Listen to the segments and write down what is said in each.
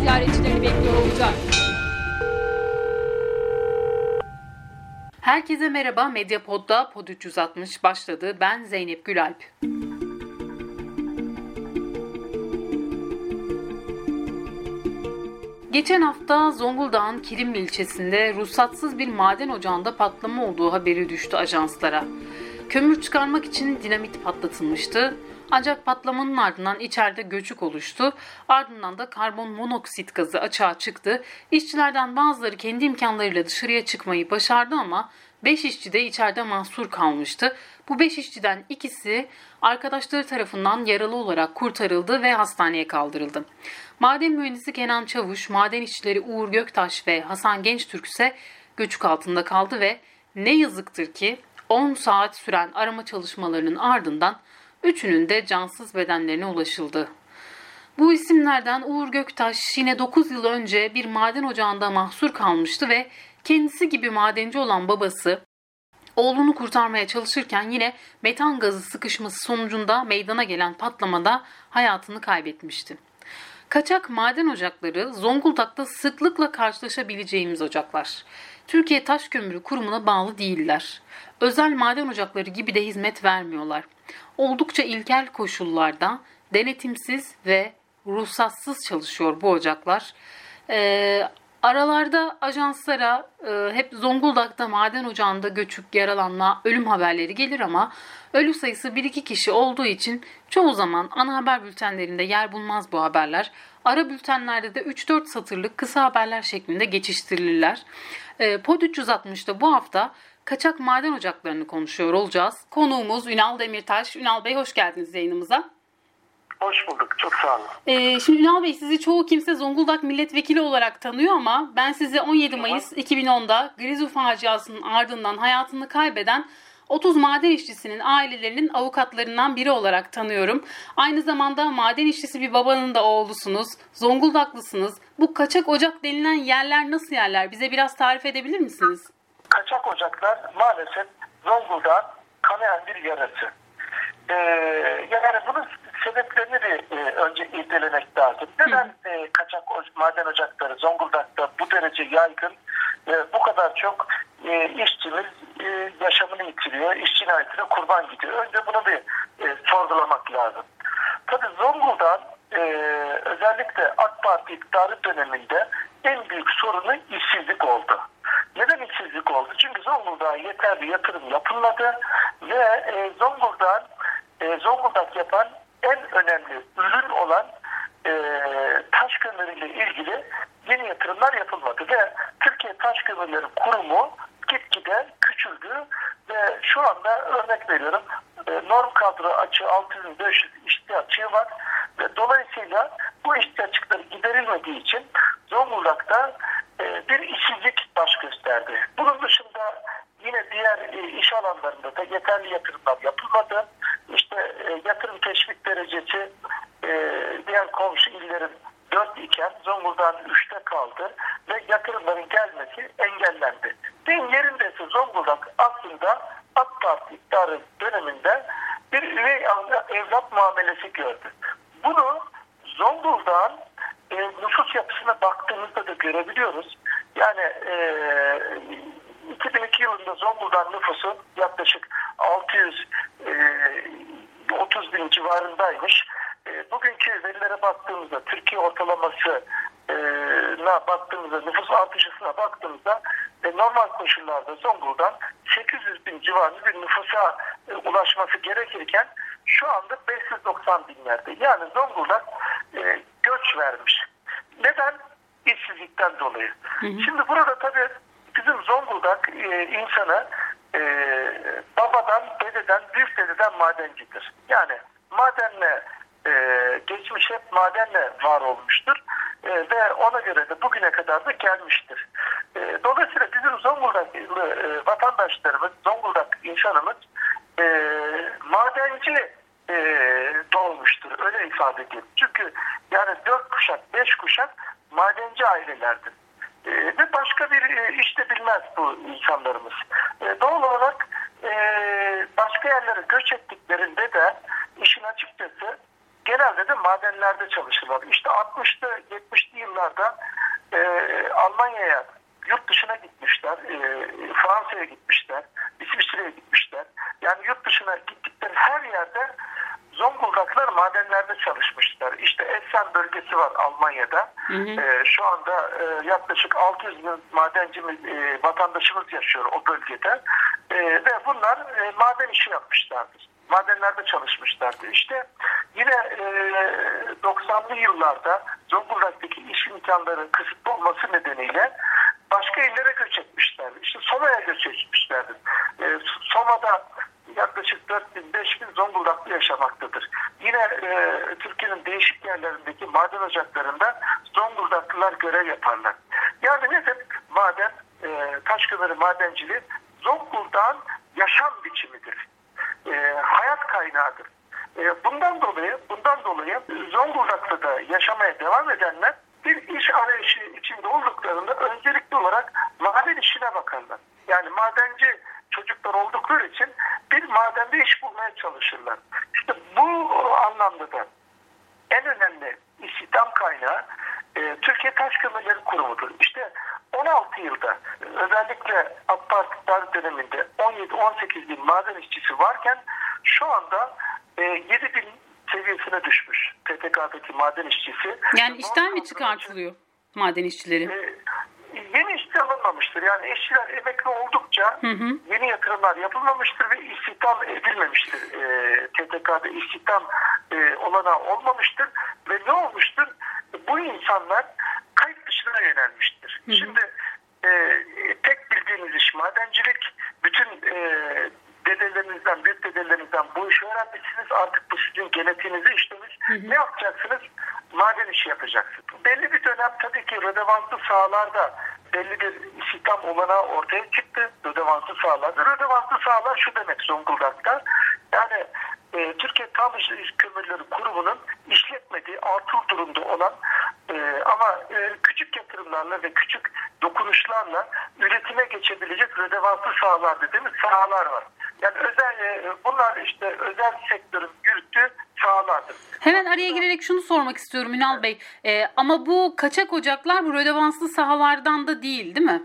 ziyaretçilerini bekliyor olacak. Herkese merhaba. Medyapod'da Pod 360 başladı. Ben Zeynep Gülalp. Geçen hafta Zonguldak'ın Kilimli ilçesinde ruhsatsız bir maden ocağında patlama olduğu haberi düştü ajanslara. Kömür çıkarmak için dinamit patlatılmıştı. Ancak patlamanın ardından içeride göçük oluştu. Ardından da karbon monoksit gazı açığa çıktı. İşçilerden bazıları kendi imkanlarıyla dışarıya çıkmayı başardı ama 5 işçi de içeride mahsur kalmıştı. Bu 5 işçiden ikisi arkadaşları tarafından yaralı olarak kurtarıldı ve hastaneye kaldırıldı. Maden mühendisi Kenan Çavuş, maden işçileri Uğur Göktaş ve Hasan Gençtürk ise göçük altında kaldı ve ne yazıktır ki 10 saat süren arama çalışmalarının ardından üçünün de cansız bedenlerine ulaşıldı. Bu isimlerden Uğur Göktaş yine 9 yıl önce bir maden ocağında mahsur kalmıştı ve kendisi gibi madenci olan babası oğlunu kurtarmaya çalışırken yine metan gazı sıkışması sonucunda meydana gelen patlamada hayatını kaybetmişti. Kaçak maden ocakları Zonguldak'ta sıklıkla karşılaşabileceğimiz ocaklar. Türkiye Taş Kömürü Kurumu'na bağlı değiller. Özel maden ocakları gibi de hizmet vermiyorlar. Oldukça ilkel koşullarda denetimsiz ve ruhsatsız çalışıyor bu ocaklar. Ee, aralarda ajanslara e, hep Zonguldak'ta maden ocağında göçük, yaralanma, ölüm haberleri gelir ama ölü sayısı 1-2 kişi olduğu için çoğu zaman ana haber bültenlerinde yer bulmaz bu haberler. Ara bültenlerde de 3-4 satırlık kısa haberler şeklinde geçiştirilirler. E, Pod 360'da bu hafta kaçak maden ocaklarını konuşuyor olacağız. Konuğumuz Ünal Demirtaş. Ünal Bey hoş geldiniz yayınımıza. Hoş bulduk. Çok sağ olun. Ee, şimdi Ünal Bey sizi çoğu kimse Zonguldak milletvekili olarak tanıyor ama ben sizi 17 Mayıs 2010'da Grizu faciasının ardından hayatını kaybeden 30 maden işçisinin ailelerinin avukatlarından biri olarak tanıyorum. Aynı zamanda maden işçisi bir babanın da oğlusunuz. Zonguldaklısınız. Bu kaçak ocak denilen yerler nasıl yerler? Bize biraz tarif edebilir misiniz? Kaçak ocaklar maalesef Zonguldak'ın kanayan bir yarası. Ee, yani bunun sebeplerini bir e, önce irdelemek lazım. Neden e, kaçak maden ocakları Zonguldak'ta bu derece yaygın e, bu kadar çok e, işçimiz e, yaşamını yitiriyor, iş cinayetine kurban gidiyor. Önce bunu bir e, sorgulamak lazım. Tabii Zonguldak e, özellikle AK Parti iktidarı döneminde en büyük sorunu işsizlik oldu. Neden işsizlik oldu? Çünkü Zonguldak'a yeterli yatırım yapılmadı ve e, Zonguldak e, Zonguldak yapan en önemli ürün olan e, taş kömürüyle ilgili yeni yatırımlar yapılmadı ve Türkiye Taş Kömürleri Kurumu gitgide küçüldü ve şu anda örnek veriyorum e, norm kadro açığı 600-500 işçi açığı var ve dolayısıyla bu işçi açıkları giderilmediği için Zonguldak'ta e, bir işsizlik baş gösterdi. Bunun dışında yine diğer e, iş alanlarında da yeterli yatırımlar yapılmadı. İşte e, yatırım teşvik derecesi e, diğer komşu illerin 4 iken Zonguldak'ın 3'te kaldı ve yatırımların gelmesi engellendi. Deyim yerindeyse Zonguldak aslında AK Parti iktidarı döneminde bir üvey evlat muamelesi gördü. Bunu Zonguldak'ın e, nüfus yapısına baktığımızda da görebiliyoruz. Yani e, 2002 yılında Zonguldak nüfusu yaklaşık 630 e, bin civarındaymış. E, bugünkü verilere baktığımızda Türkiye ortalaması na baktığımızda nüfus artışına baktığımızda e, normal koşullarda Zonguldak 800 bin civarında bir nüfusa e, ulaşması gerekirken şu anda 590 binlerde. Yani Zonguldak e, göç vermiş. Neden? İşsizlikten dolayı. Hı hı. Şimdi burada tabii bizim Zonguldak e, insanı e, babadan, dededen, büyük dededen madencidir. Yani madenle e, geçmiş hep madenle var olmuştur. E, ve ona göre de bugüne kadar da gelmiştir. E, dolayısıyla bizim Zonguldak e, vatandaşlarımız, Zonguldak insanımız e, madenci e, doğmuştur. Öyle ifade edeyim. Çünkü yani dört kuşak, beş kuşak madenci ailelerdir. E, ve başka bir e, işte bilmez bu insanlarımız. E, doğal olarak e, başka yerlere göç ettiklerinde de işin açıkçası genelde de madenlerde çalışırlar. İşte 60'lı 70'li yıllarda e, Almanya'ya yurt dışına gitmişler, e, Fransa'ya gitmişler, İsviçre'ye gitmişler. Yani yurt dışına gittikleri her yerde Zonguldaklar madenlerde çalışmışlar. İşte Essen bölgesi var Almanya'da. E, şu anda e, yaklaşık 600 bin madencimiz, e, vatandaşımız yaşıyor o bölgede. E, ve bunlar e, maden işi yapmışlardır. Madenlerde çalışmışlardı. İşte yine e, 90'lı yıllarda Zonguldak'taki iş imkanları kısıtlı olması nedeniyle başka illere göç etmişlerdi. İşte Soma'ya göç etmişlerdi. E, Soma'da yaklaşık 4000-5000 Zonguldaklı yaşamaktadır. Yine e, Türkiye'nin değişik yerlerindeki maden ocaklarında Zonguldaklılar görev yaparlar. Yani nedir? Maden, e, taş kömürü madenciliği Zonguldak'ın yaşam biçimidir. E, hayat kaynağıdır. E, bundan dolayı bundan dolayı Zonguldak'ta da yaşamaya devam edenler bir iş arayışı içinde olduklarında öncelikli olarak maden işine bakarlar. Yani madenci çocuklar oldukları için bir madende iş bulmaya çalışırlar. İşte bu anlamda da en önemli istihdam kaynağı e, Türkiye Taş Kömürleri Kurumu'dur. İşte 16 yılda özellikle AK Parti döneminde 17-18 bin maden işçisi varken şu anda e, 7 bin seviyesine düşmüş PTK'daki maden işçisi. Yani işten mi çıkartılıyor maden işçileri? e, yeni işçi alınmamıştır. Yani işçiler emekli oldukça yeni yatırımlar yapılmamıştır ve istihdam edilmemiştir. E, TTK'da istihdam e, olanağı olmamıştır ve ne olmuştur? Bu insanlar kayıt dışına yönelmiştir. Şimdi e, tek bildiğiniz iş madencilik. Bütün e, dedelerinizden, büyük dedelerinizden bu işi öğrenmişsiniz. Artık bu sizin genetiğinizi işlemiş. Ne yapacaksınız? Maden işi yapacaksınız. Belli bir dönem tabii ki rödevanslı sahalarda belli bir istihdam olanağı ortaya çıktı. Rödevanslı sahalarda. Rödevanslı sahalar şu demek Zonguldak'ta. Yani e, Türkiye Tam İş Kömürleri Kurumu'nun işletmediği atıl durumda olan e, ama e, küçük yatırımlarla ve küçük dokunuşlarla üretime geçebilecek rödevanslı sahalar dediğimiz sahalar var. Yani özel e, bunlar işte özel sektörün yürüttüğü sahalardır. Hemen araya girerek şunu sormak istiyorum Ünal Bey. Ee, ama bu kaçak ocaklar bu rödevanslı sahalardan da değil değil mi?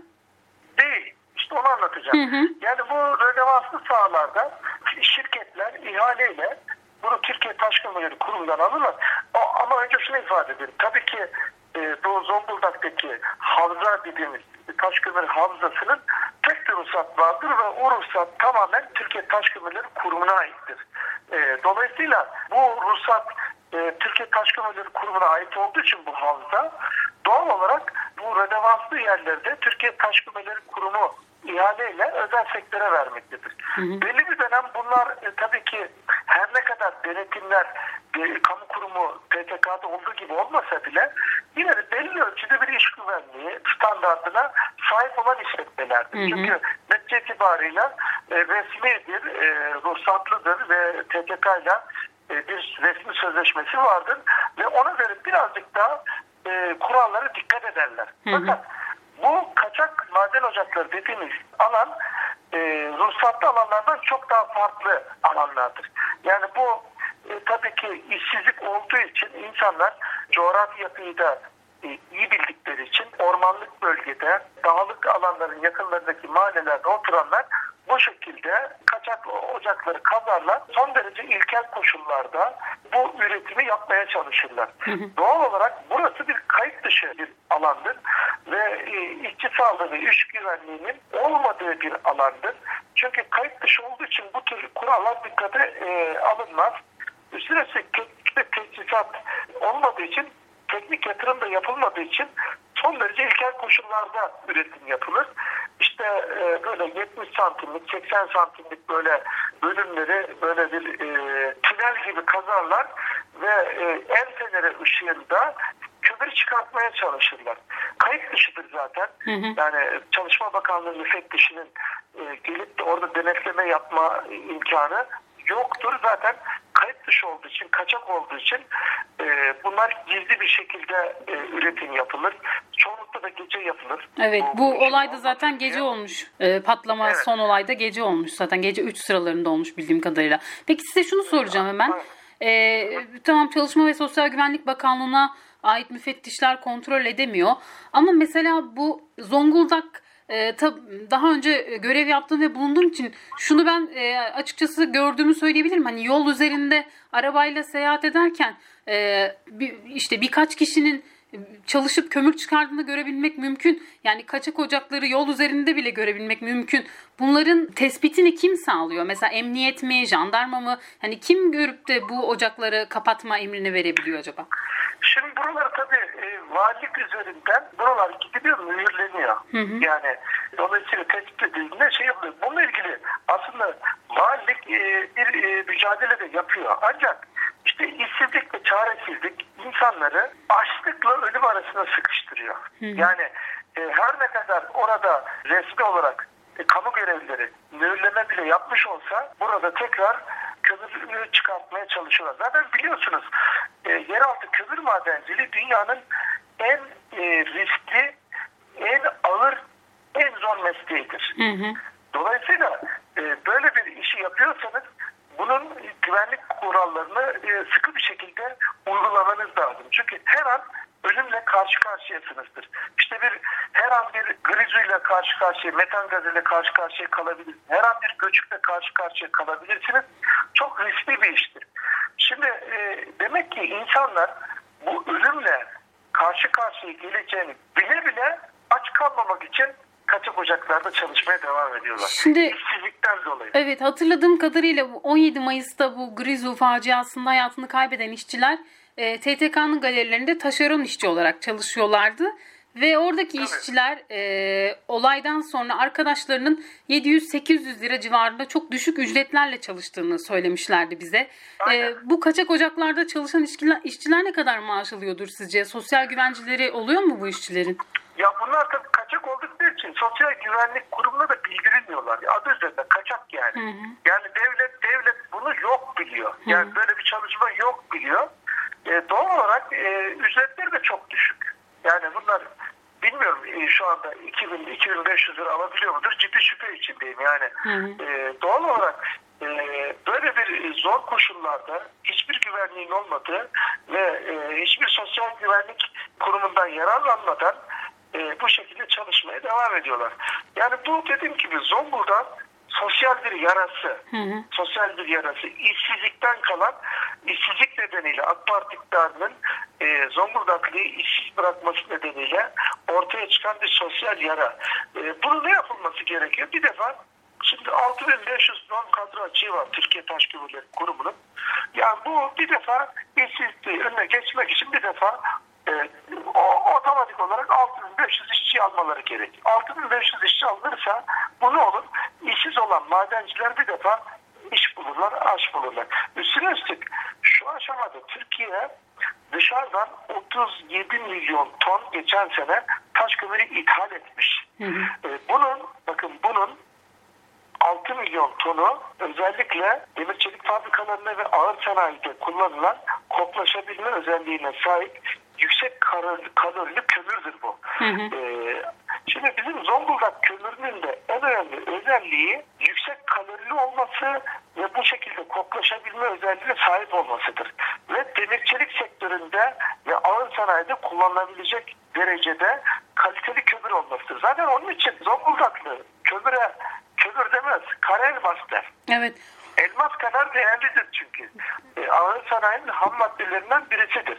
Değil. İşte onu anlatacağım. Yani bu rödevanslı sahalarda şirketler ihaleyle bunu Türkiye Taş Kömürleri Kurumu'ndan alırlar. O, ama önce şunu ifade edeyim. Tabii ki e, bu Zonguldak'taki havza dediğimiz taş kömürü havzasının tek bir ruhsat vardır ve o ruhsat tamamen Türkiye Taş Kömürleri Kurumu'na aittir. E, dolayısıyla bu ruhsat e, Türkiye Taş Kömürleri Kurumu'na ait olduğu için bu havza doğal olarak bu relevanslı yerlerde Türkiye Taş Kömürleri Kurumu ihaleyle özel sektöre vermektedir. Belli bir dönem bunlar e, tabii ki her ne kadar denetimler e, kamu kurumu PTK'da olduğu gibi olmasa bile yine de belli ölçüde bir iş güvenliği standartına sahip olan işletmelerdir. Çünkü netice itibarıyla e, resmidir, e, ruhsatlıdır ve TTK ile e, bir resmi sözleşmesi vardır ve ona göre birazcık daha e, kurallara dikkat ederler. Fakat bu kaçak maden ocakları dediğimiz alan e, ruhsatlı alanlardan çok daha farklı alanlardır. Yani bu e, tabii ki işsizlik olduğu için insanlar coğrafi yapıyı da e, iyi bildikleri için ormanlık bölgede dağlık alanların yakınlarındaki mahallelerde oturanlar bu şekilde kaçak ocakları kazarlar. Son derece ilkel koşullarda bu üretimi yapmaya çalışırlar. Doğal olarak burası bir kayıt dışı bir alandır ve e, işçi sağlığı ve iş güvenliğinin olmadığı bir alandır. Çünkü kayıt dışı olduğu için bu tür kurallar dikkate e, alınmaz. Sürekli teknik tesisat olmadığı için teknik yatırım da yapılmadığı için son derece ilkel koşullarda üretim yapılır. İşte e, böyle 70 santimlik, 80 santimlik böyle bölümleri böyle bir e, tünel gibi kazarlar ve e, el feneri ışığında kömür çıkartmaya çalışırlar. Kayıt dışıdır zaten. Yani Çalışma Bakanlığı müfettişinin e, gelip de orada denetleme yapma imkanı yoktur. Zaten kayıt dışı olduğu için, kaçak olduğu için e, bunlar gizli bir şekilde e, üretim yapılır. Çoğunlukla da gece yapılır. Evet bu işin olay da zaten diye. gece olmuş. Ee, patlama Evet. son olayda gece olmuş zaten. Gece 3 sıralarında olmuş bildiğim kadarıyla. Peki size şunu soracağım hemen. Evet. e, tamam Çalışma ve Sosyal Güvenlik Bakanlığı'na ait müfettişler kontrol edemiyor. Ama mesela bu Zonguldak e, tab- daha önce görev yaptığım ve bulunduğum için şunu ben e, açıkçası gördüğümü söyleyebilirim. Hani yol üzerinde arabayla seyahat ederken e, bir, işte birkaç kişinin çalışıp kömür çıkardığını görebilmek mümkün. Yani kaçak ocakları yol üzerinde bile görebilmek mümkün. Bunların tespitini kim sağlıyor? Mesela emniyet mi, jandarma mı? Hani kim görüp de bu ocakları kapatma emrini verebiliyor acaba? Şimdi buralar tabii e, valilik üzerinden buralar gidiliyor, mühürleniyor. Yani dolayısıyla tespit edildiğinde şey yapılıyor. Bununla ilgili aslında valilik e, bir e, mücadele de yapıyor. Ancak işte işsizlik ve çaresizlik insanları açlıkla ölüm arasına sıkıştırıyor. Yani e, her ne kadar orada resmi olarak e, kamu görevlileri mühürleme bile yapmış olsa burada tekrar kömürü çıkartmaya çalışıyorlar. Zaten biliyorsunuz e, yeraltı kömür madenciliği dünyanın en e, riskli, en ağır, en zor mesleğidir. Hı hı. Dolayısıyla e, böyle bir işi yapıyorsanız bunun güvenlik kurallarını e, sıkı bir şekilde uygulamanız lazım. Çünkü her an ölümle karşı karşıyasınızdır. İşte bir her an bir grizuyla karşı karşıya, metan gazıyla karşı karşıya kalabilirsiniz. Her an bir göçükle karşı karşıya kalabilirsiniz. Çok riskli bir iştir. Şimdi e, demek ki insanlar bu ölümle karşı karşıya geleceğini bile bile aç kalmamak için kaçak ocaklarda çalışmaya devam ediyorlar. Şimdi- İşsizlikten dolayı. Evet hatırladığım kadarıyla bu 17 Mayıs'ta bu Grizu faciasında hayatını kaybeden işçiler e, TTK'nın galerilerinde taşeron işçi olarak çalışıyorlardı. Ve oradaki Evet. işçiler e, olaydan sonra arkadaşlarının 700-800 lira civarında çok düşük ücretlerle çalıştığını söylemişlerdi bize. E, bu kaçak ocaklarda çalışan işçiler, işçiler ne kadar maaş alıyordur sizce? Sosyal güvenceleri oluyor mu bu işçilerin? Ya bunlar tabii için sosyal güvenlik kurumuna da bildirilmiyorlar. Adı üzerinde kaçak yani. Hı hı. Yani devlet devlet bunu yok biliyor. Yani böyle bir çalışma yok biliyor. E, doğal olarak e, ücretleri de çok düşük. Yani bunlar bilmiyorum e, şu anda 2000 2500 lira alabiliyor mudur? Ciddi şüphe içindeyim yani. hı. E, doğal olarak e, böyle bir zor koşullarda hiçbir güvenliğin olmadığı ve e, hiçbir sosyal güvenlik kurumundan yararlanmadan e, bu devam ediyorlar. Yani bu dediğim gibi Zonguldak sosyal bir yarası, Hı hı. sosyal bir yarası, işsizlikten kalan, işsizlik nedeniyle AK Parti iktidarının e, Zonguldaklı'yı işsiz bırakması nedeniyle ortaya çıkan bir sosyal yara. E, bunun ne yapılması gerekiyor? Bir defa Şimdi 6500 non kadro açığı var Türkiye Taş Kömürleri Kurumu'nun. Yani bu bir defa işsizliği önüne geçmek için bir defa e, o, otomatik olarak 6500 işçi almaları gerek. 6500 işçi alınırsa bu ne olur? İşsiz olan madenciler bir defa iş bulurlar, aş bulurlar. Üstüne üstlük şu aşamada Türkiye dışarıdan 37 milyon ton geçen sene taş kömürü ithal etmiş. Hı hı. E, bunun bakın bunun 6 milyon tonu özellikle demir çelik fabrikalarında ve ağır sanayide kullanılan koklaşabilme özelliğine sahip yüksek kalorili, kalorili kömürdür bu. Hı hı. Ee, şimdi bizim Zonguldak kömürünün de en önemli özelliği yüksek kalorili olması ve bu şekilde koklaşabilme özelliğine sahip olmasıdır. Ve demir çelik sektöründe ve ağır sanayide kullanılabilecek derecede kaliteli kömür olmasıdır. Zaten onun için Zonguldaklı kömüre kömür demez, kara elmas der. Evet. Elmas kadar değerlidir çünkü. E, ağır sanayinin ham maddelerinden birisidir.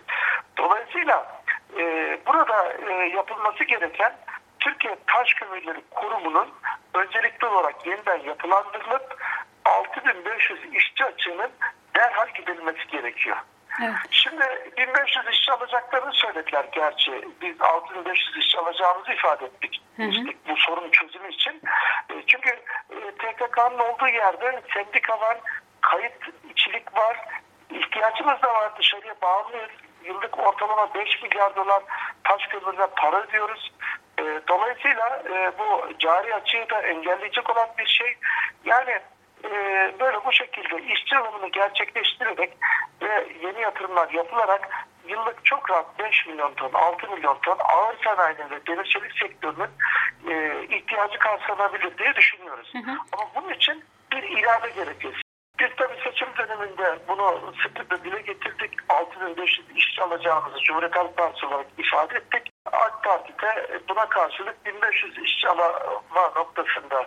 Dolayısıyla e, burada e, yapılması gereken Türkiye Taş Kömürleri Kurumu'nun öncelikli olarak yeniden yapılandırılıp 6500 işçi açığının derhal giderilmesi gerekiyor. Evet. Şimdi 1500 işçi alacaklarını söylediler gerçi. Biz 6500 işçi alacağımızı ifade ettik. Hı hı. İşte bu sorun çözümü için. E, Çünkü e, TKK'nın olduğu yerde sendika var, kayıt içilik var, ihtiyacımız da var dışarıya bağımlıyız. Yıllık ortalama 5 milyar dolar taş kömürüne para ödüyoruz. E, Dolayısıyla e, bu cari açığı da engelleyecek olan bir şey. Yani e, böyle bu şekilde işçi alımını gerçekleştirerek ve yeni yatırımlar yapılarak yıllık çok rahat 5 milyon ton, 6 milyon ton ağır sanayinin ve demir çelik sektörünün e, ihtiyacı karşılanabilir diye düşünüyoruz. Hı hı. Ama bunun için bir irade gerekiyor. Biz tabii seçim döneminde bunu sıklıkla dile getirdik. 6500 işçi alacağımızı Cumhuriyet Halk Partisi olarak ifade ettik. AK Parti de buna karşılık 1500 işçi alma noktasında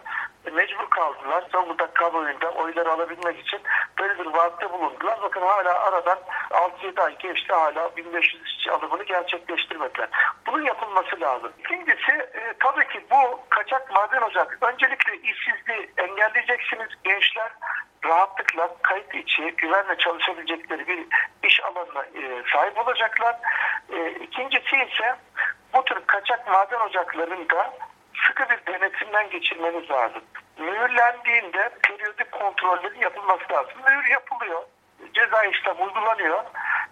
mecbur kaldılar. Zonguldak kamuoyunda oyları alabilmek için böyle bir vaatte bulundular. Bakın hala aradan 6-7 ay geçti hala 1500 işçi alımını gerçekleştirmediler. Bunun yapılması lazım. İkincisi e, tabii ki bu kaçak maden ocak. Öncelikle işsizliği engelleyeceksiniz. Gençler rahatlıkla kayıt içi güvenle çalışabilecekleri bir iş alanına e, sahip olacaklar. E, ikincisi ise bu tür kaçak maden ocaklarında sıkı bir denetimden geçirmeniz lazım. Mühürlendiğinde periyodik kontrollerin yapılması lazım. Mühür yapılıyor. Ceza işlem uygulanıyor.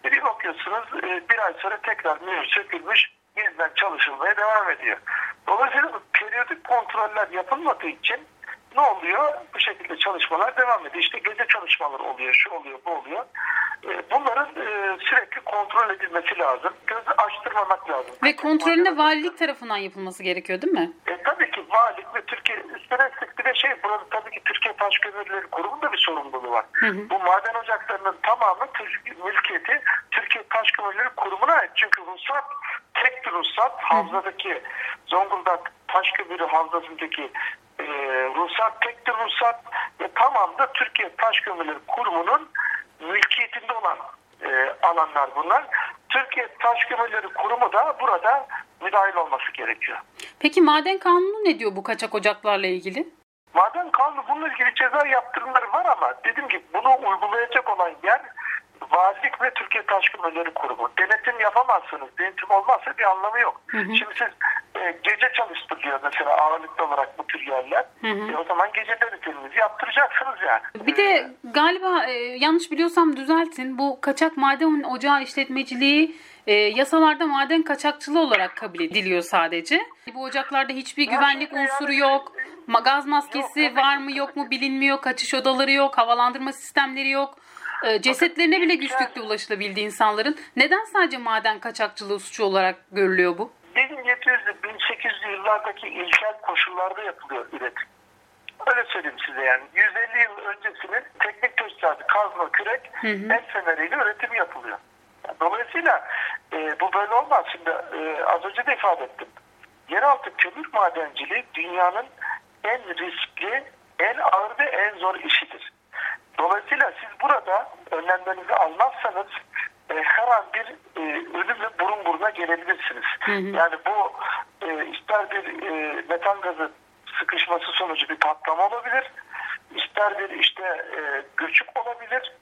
Bir bakıyorsunuz e, bir ay sonra tekrar mühür sökülmüş yeniden çalışılmaya devam ediyor. Dolayısıyla periyodik kontroller yapılmadığı için ne oluyor? Bu şekilde çalışmalar devam ediyor. İşte gece çalışmaları oluyor, şu oluyor, bu oluyor. E, Bunların e, sürekli kontrol edilmesi lazım. Gözü açtırmamak lazım. Ve kontrolünde valilik tarafından yapılması gerekiyor değil mi? E, tabii ki valilik ve Türkiye üstüne üstlük bir de şey burada tabii ki Türkiye Taş Kömürleri Kurumu'nun da bir sorumluluğu var. hı. Bu maden ocaklarının tamamı Türkiye mülkiyeti Türkiye Taş Kömürleri Kurumu'na ait. Çünkü ruhsat tek bir ruhsat havzadaki Zonguldak Taş Kömürü havzasındaki ruhsat tek bir ruhsat ve tamam da Türkiye Taş Kömürleri Kurumu'nun mülkiyetinde olan e, alanlar bunlar. Türkiye Taş Kömürleri Kurumu da burada müdahil olması gerekiyor. Peki maden kanunu ne diyor bu kaçak ocaklarla ilgili? Maden kanunu bununla ilgili ceza yaptırımları var ama dediğim gibi bunu uygulayacak olan yer Valilik ve Türkiye Taş Kömürleri Kurumu. Denetim yapamazsınız. Denetim olmazsa bir anlamı yok. Hı hı. Şimdi siz e, gece çalıştırılıyor mesela ağırlıklı olarak bu tür yerler. Hı hı. E, o zaman gece denetiminizi yaptıracaksınız yani. Bir de galiba e, yanlış biliyorsam düzeltin. Bu kaçak maden ocağı işletmeciliği e, yasalarda maden kaçakçılığı olarak kabul ediliyor sadece. Bu ocaklarda hiçbir güvenlik şimdi unsuru yani- yok. Gaz maskesi Yok, var mı yok mu bilinmiyor. Kaçış odaları yok. Havalandırma sistemleri yok. E, cesetlerine bile güçlükle ulaşılabildi insanların. Neden sadece maden kaçakçılığı suçu olarak görülüyor bu? 1700'lü 1800'lü yıllardaki ilkel koşullarda yapılıyor üretim. Öyle söyleyeyim size yani. 150 yıl öncesinin teknik teçhizatı kazma, kürek, hı. el feneriyle üretim yapılıyor. Dolayısıyla e, bu böyle olmaz. Şimdi e, az önce de ifade ettim. Yeraltı kömür madenciliği dünyanın en riskli, en ağır ve en zor işidir. Dolayısıyla siz burada önlemlerinizi almazsanız e, her an bir e, ölümle burun buruna gelebilirsiniz. Yani bu e, ister bir e, metan gazı sıkışması sonucu bir patlama olabilir, ister bir işte e, göçük olabilir,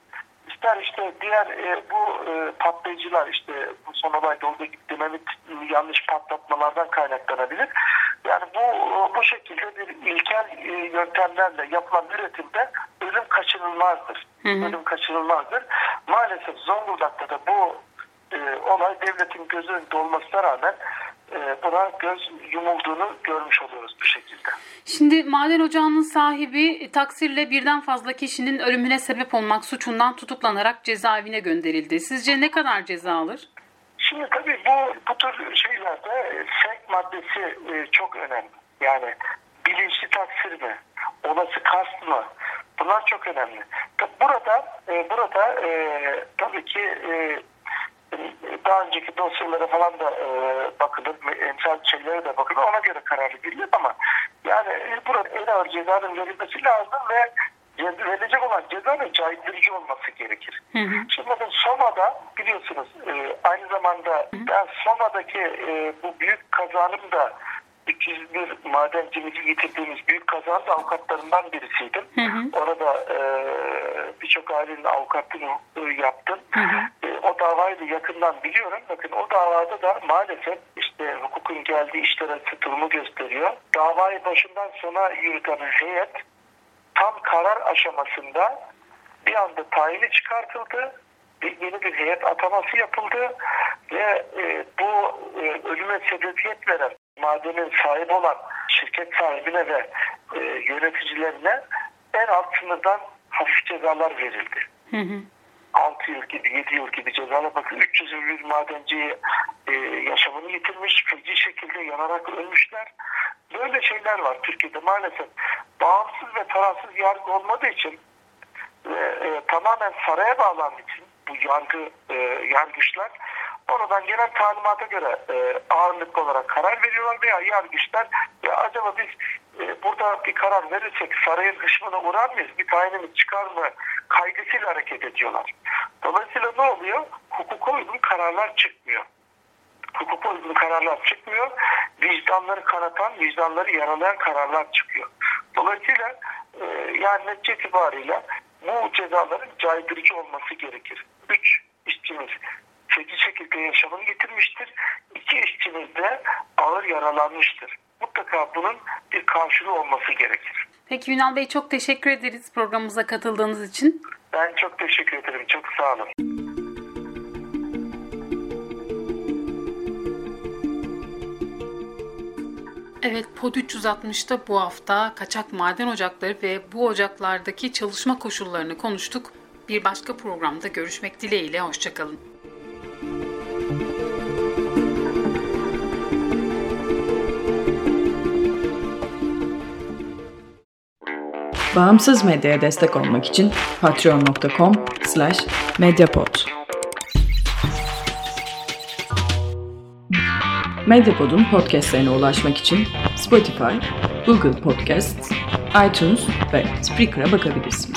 ister işte diğer e, bu e, patlayıcılar işte bu son olayda olduğu gibi dinamit yanlış patlatmalardan kaynaklanabilir. Yani bu bu şekilde bir ilkel e, yöntemlerle yapılan üretimde ölüm kaçınılmazdır. Hı hı. Ölüm kaçınılmazdır. Maalesef Zonguldak'ta da bu e, olay devletin göz önünde olmasına rağmen buna göz yumulduğunu görmüş oluyoruz bu şekilde. Şimdi maden ocağının sahibi e, taksirle birden fazla kişinin ölümüne sebep olmak suçundan tutuklanarak cezaevine gönderildi. Sizce ne kadar ceza alır? Şimdi tabii bu bu tür şeylerde e, sevk maddesi e, çok önemli. Yani bilinçli taksir mi, olası kast mı? Bunlar çok önemli. Burada e, burada e, tabii ki e, daha önceki dosyalara falan da e, bakılır, emsal şeylere de bakılır. Ona göre karar verilir ama yani e, burada en ağır cezanın verilmesi lazım ve ce- verilecek olan cezanın caydırıcı olması gerekir. Hı hı. Şimdi bakın Soma'da biliyorsunuz e, aynı zamanda ben Soma'daki e, bu büyük kazanın da 301 madencimizi yitirdiğimiz büyük kazanın da avukatlarından birisiydim. Hı hı. Orada e, birçok ailenin avukatlığını e, yaptım. Hı hı. O davayı da yakından biliyorum. Bakın o davada da maalesef işte hukukun geldiği işlere tutumu gösteriyor. Davayı başından sona yürüten heyet tam karar aşamasında bir anda tayini çıkartıldı. Bir, yeni bir heyet ataması yapıldı ve e, bu e, ölüme sebebiyet veren madenin sahibi olan şirket sahibine ve e, yöneticilerine en alt sınırdan hafif cezalar verildi. Hı hı. 6 yıl gibi 7 yıl gibi cezalar bakın 300 ünlü madenci e, yaşamını yitirmiş feci şekilde yanarak ölmüşler. Böyle şeyler var Türkiye'de maalesef. Bağımsız ve tarafsız yargı olmadığı için ve e, tamamen saraya bağlandığı için bu yargı e, yargıçlar oradan gelen talimata göre e, ağırlıklı olarak karar veriyorlar veya yargıçlar ya acaba biz e, burada bir karar verirsek sarayın hışmına uğrar mıyız? Bir tayinimiz çıkar mı? Kaygısıyla hareket ediyorlar. Dolayısıyla ne oluyor? Hukuka uygun kararlar çıkmıyor hukuka uygun kararlar çıkmıyor. Vicdanları kanatan, vicdanları yaralayan kararlar çıkıyor. Dolayısıyla e, yani netice itibariyle bu cezaların caydırıcı olması gerekir. Üç işçimiz feci şekilde yaşamını getirmiştir. İki işçimiz de ağır yaralanmıştır. Mutlaka bunun bir karşılığı olması gerekir. Peki Ünal Bey çok teşekkür ederiz programımıza katıldığınız için. Ben çok teşekkür ederim. Çok sağ olun. Evet Pod 360'da bu hafta kaçak maden ocakları ve bu ocaklardaki çalışma koşullarını konuştuk. Bir başka programda görüşmek dileğiyle hoşçakalın. Bağımsız medyaya destek olmak için patreon.com slash medyapod. Medyapod'un podcastlerine ulaşmak için Spotify, Google Podcasts, iTunes ve Spreaker'a bakabilirsiniz.